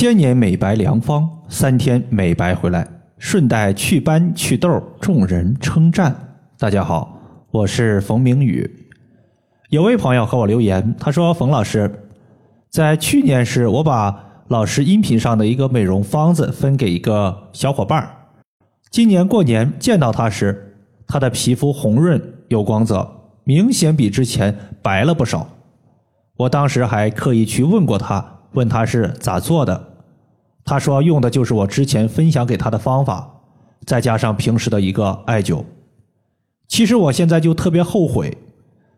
千年美白良方，三天美白回来，顺带祛斑祛痘，众人称赞。大家好，我是冯明宇。有位朋友和我留言，他说：“冯老师，在去年时，我把老师音频上的一个美容方子分给一个小伙伴。今年过年见到他时，他的皮肤红润有光泽，明显比之前白了不少。我当时还刻意去问过他。”问他是咋做的，他说用的就是我之前分享给他的方法，再加上平时的一个艾灸。其实我现在就特别后悔，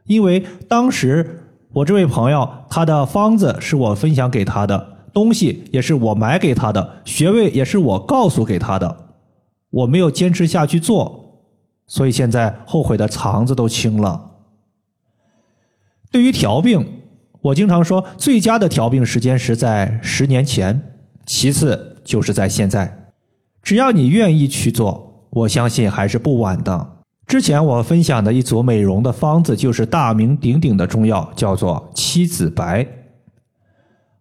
因为当时我这位朋友他的方子是我分享给他的，东西也是我买给他的，穴位也是我告诉给他的，我没有坚持下去做，所以现在后悔的肠子都青了。对于调病。我经常说，最佳的调病时间是在十年前，其次就是在现在。只要你愿意去做，我相信还是不晚的。之前我分享的一组美容的方子，就是大名鼎鼎的中药，叫做七子白。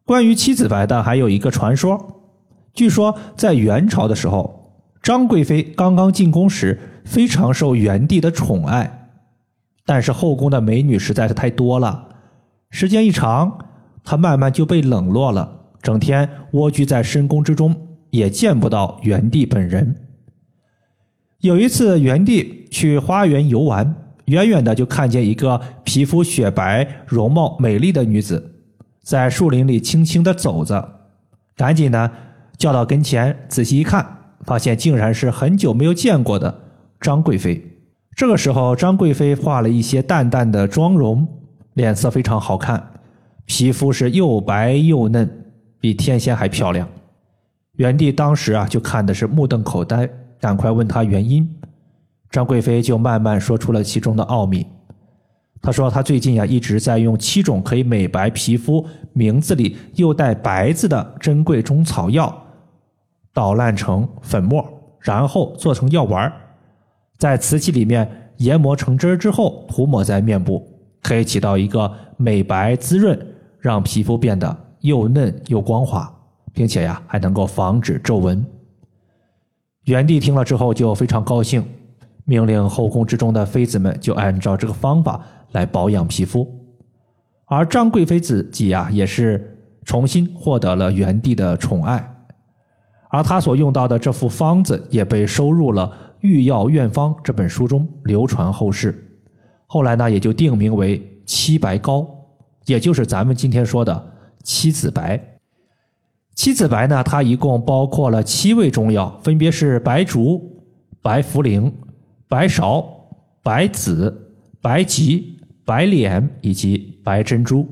关于七子白的，还有一个传说，据说在元朝的时候，张贵妃刚刚进宫时，非常受元帝的宠爱，但是后宫的美女实在是太多了。时间一长，他慢慢就被冷落了，整天蜗居在深宫之中，也见不到元帝本人。有一次，元帝去花园游玩，远远的就看见一个皮肤雪白、容貌美丽的女子，在树林里轻轻的走着，赶紧呢叫到跟前，仔细一看，发现竟然是很久没有见过的张贵妃。这个时候，张贵妃化了一些淡淡的妆容。脸色非常好看，皮肤是又白又嫩，比天仙还漂亮。元帝当时啊，就看的是目瞪口呆，赶快问他原因。张贵妃就慢慢说出了其中的奥秘。她说，她最近呀一直在用七种可以美白皮肤、名字里又带“白”字的珍贵中草药，捣烂成粉末，然后做成药丸，在瓷器里面研磨成汁之后，涂抹在面部。可以起到一个美白滋润，让皮肤变得又嫩又光滑，并且呀还能够防止皱纹。元帝听了之后就非常高兴，命令后宫之中的妃子们就按照这个方法来保养皮肤。而张贵妃自己呀也是重新获得了元帝的宠爱，而她所用到的这副方子也被收入了《御药院方》这本书中，流传后世。后来呢，也就定名为七白膏，也就是咱们今天说的七子白。七子白呢，它一共包括了七味中药，分别是白术、白茯苓、白芍、白子、白及、白莲以及白珍珠。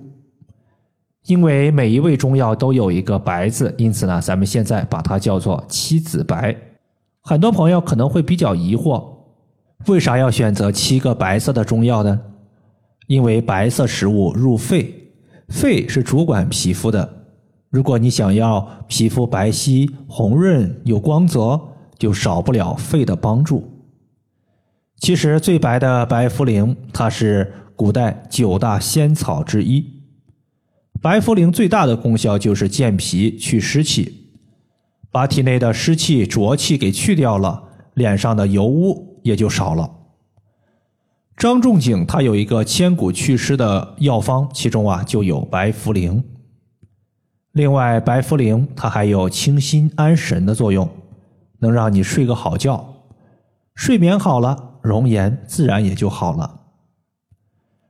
因为每一味中药都有一个“白”字，因此呢，咱们现在把它叫做七子白。很多朋友可能会比较疑惑。为啥要选择七个白色的中药呢？因为白色食物入肺，肺是主管皮肤的。如果你想要皮肤白皙、红润、有光泽，就少不了肺的帮助。其实最白的白茯苓，它是古代九大仙草之一。白茯苓最大的功效就是健脾、去湿气，把体内的湿气、浊气给去掉了，脸上的油污。也就少了。张仲景他有一个千古祛湿的药方，其中啊就有白茯苓。另外，白茯苓它还有清心安神的作用，能让你睡个好觉。睡眠好了，容颜自然也就好了。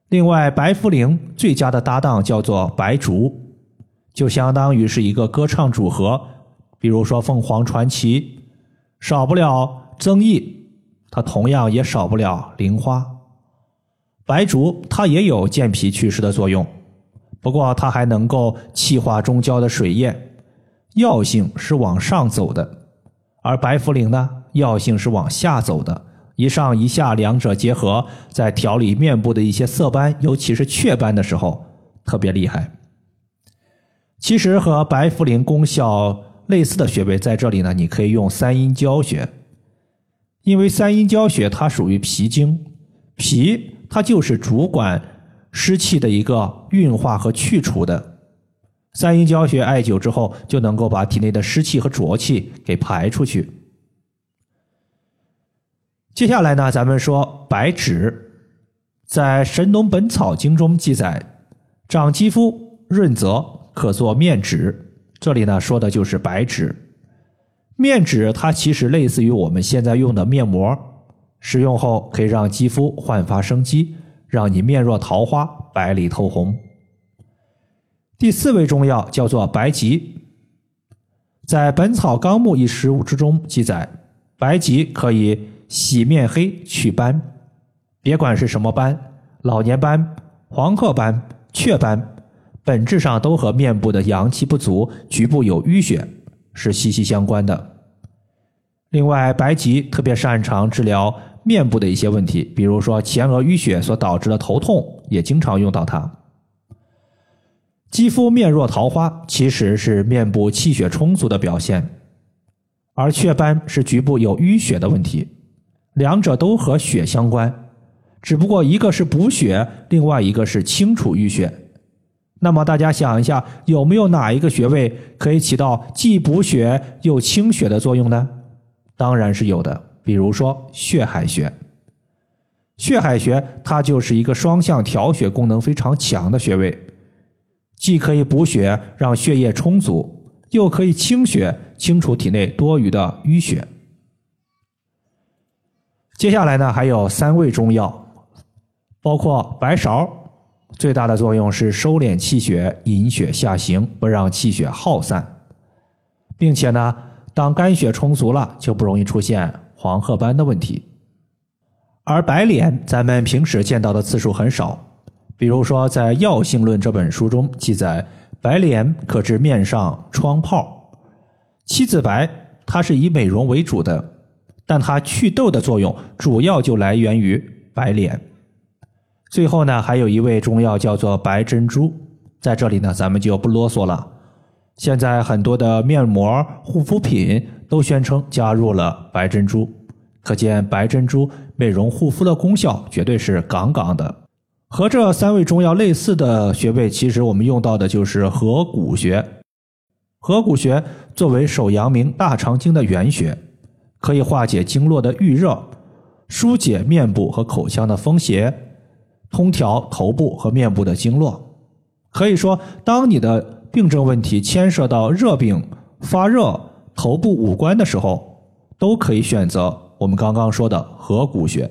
另外，白茯苓最佳的搭档叫做白术，就相当于是一个歌唱组合，比如说凤凰传奇，少不了曾毅。它同样也少不了灵花，白术它也有健脾祛湿的作用，不过它还能够气化中焦的水液，药性是往上走的，而白茯苓呢，药性是往下走的，一上一下两者结合，在调理面部的一些色斑，尤其是雀斑的时候特别厉害。其实和白茯苓功效类似的穴位在这里呢，你可以用三阴交穴。因为三阴交穴它属于脾经，脾它就是主管湿气的一个运化和去除的，三阴交穴艾灸之后，就能够把体内的湿气和浊气给排出去。接下来呢，咱们说白芷，在《神农本草经》中记载，长肌肤、润泽，可做面纸。这里呢说的就是白芷。面纸它其实类似于我们现在用的面膜，使用后可以让肌肤焕发生机，让你面若桃花、白里透红。第四味中药叫做白及，在《本草纲目》一书之中记载，白及可以。洗面黑祛斑，别管是什么斑，老年斑、黄褐斑、雀斑，本质上都和面部的阳气不足、局部有淤血是息息相关的。另外，白及特别擅长治疗面部的一些问题，比如说前额淤血所导致的头痛，也经常用到它。肌肤面若桃花，其实是面部气血充足的表现，而雀斑是局部有淤血的问题。两者都和血相关，只不过一个是补血，另外一个是清除淤血。那么大家想一下，有没有哪一个穴位可以起到既补血又清血的作用呢？当然是有的，比如说血海穴。血海穴它就是一个双向调血功能非常强的穴位，既可以补血让血液充足，又可以清血清除体内多余的淤血。接下来呢，还有三味中药，包括白芍，最大的作用是收敛气血，引血下行，不让气血耗散，并且呢，当肝血充足了，就不容易出现黄褐斑的问题。而白莲，咱们平时见到的次数很少，比如说在《药性论》这本书中记载，白莲可治面上疮泡。七子白，它是以美容为主的。但它祛痘的作用主要就来源于白莲。最后呢，还有一味中药叫做白珍珠，在这里呢，咱们就不啰嗦了。现在很多的面膜、护肤品都宣称加入了白珍珠，可见白珍珠美容护肤的功效绝对是杠杠的。和这三味中药类似的穴位，其实我们用到的就是合谷穴。合谷穴作为手阳明大肠经的原穴。可以化解经络的郁热，疏解面部和口腔的风邪，通调头部和面部的经络。可以说，当你的病症问题牵涉到热病、发热、头部五官的时候，都可以选择我们刚刚说的合谷穴。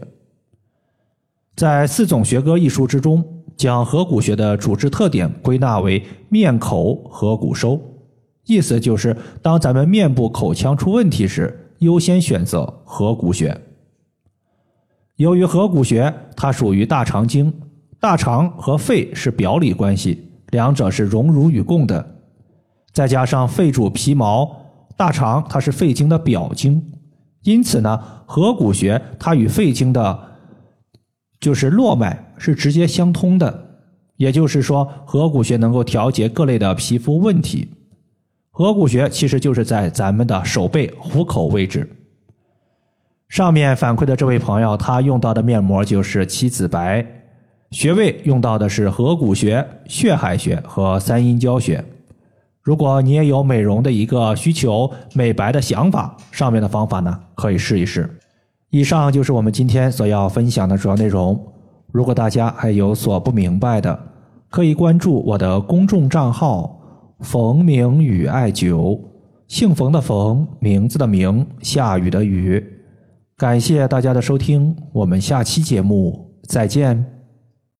在《四种学歌》一书之中，将合谷穴的主治特点归纳为面口合谷收，意思就是当咱们面部口腔出问题时。优先选择合谷穴。由于合谷穴它属于大肠经，大肠和肺是表里关系，两者是荣辱与共的。再加上肺主皮毛，大肠它是肺经的表经，因此呢，合谷穴它与肺经的，就是络脉是直接相通的。也就是说，合谷穴能够调节各类的皮肤问题。合谷穴其实就是在咱们的手背虎口位置。上面反馈的这位朋友，他用到的面膜就是七子白，穴位用到的是合谷穴、血海穴和三阴交穴。如果你也有美容的一个需求、美白的想法，上面的方法呢可以试一试。以上就是我们今天所要分享的主要内容。如果大家还有所不明白的，可以关注我的公众账号。冯明宇艾灸，姓冯的冯，名字的名，下雨的雨。感谢大家的收听，我们下期节目再见。